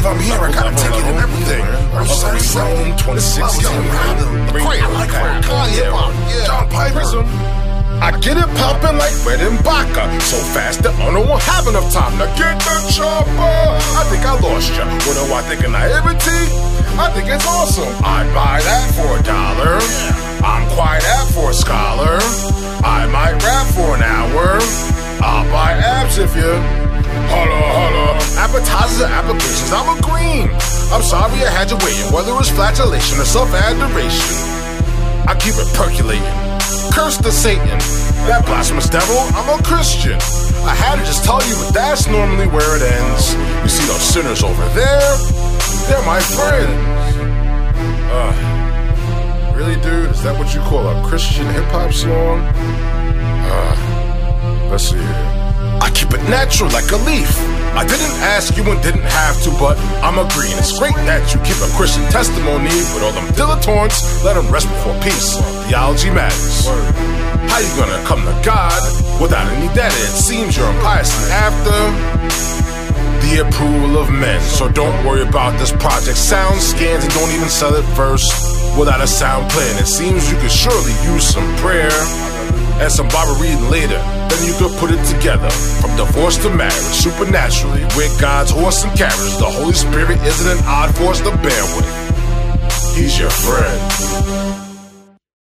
believe I'm here. I got a ticket and everything. I'm sorry, Rome 2016. Kanye, John Piper. I get it poppin' like Red and Baca. So fast that owner won't have enough time to get the chopper. I think I lost ya. What do I think of naivety? I think it's awesome. I'd buy that for a dollar. I'm quite apt for a scholar. I might rap for an hour. I'll buy apps if you. Holla, holla. Appetizers and applications, I'm a green. I'm sorry I had you waiting, whether it's flatulation or self adoration. I keep it percolating. Curse the Satan. That blasphemous devil, I'm a Christian. I had to just tell you, but that's normally where it ends. You see those sinners over there? They're my friends. Uh, really, dude? Is that what you call a Christian hip hop song? Uh, let's see natural like a leaf. I didn't ask you and didn't have to, but I'm agreeing. It's great that you keep a Christian testimony, but all them dilettantes, let them rest before peace. Theology matters. How you gonna come to God without any data? It seems you're impiously after the approval of men. So don't worry about this project. Sound scans and don't even sell it first without a sound plan. It seems you could surely use some prayer and some Bible reading later. Could put it together from divorce to marriage, supernaturally with God's horse and carriage. The Holy Spirit isn't an odd force to bear with. He's your friend.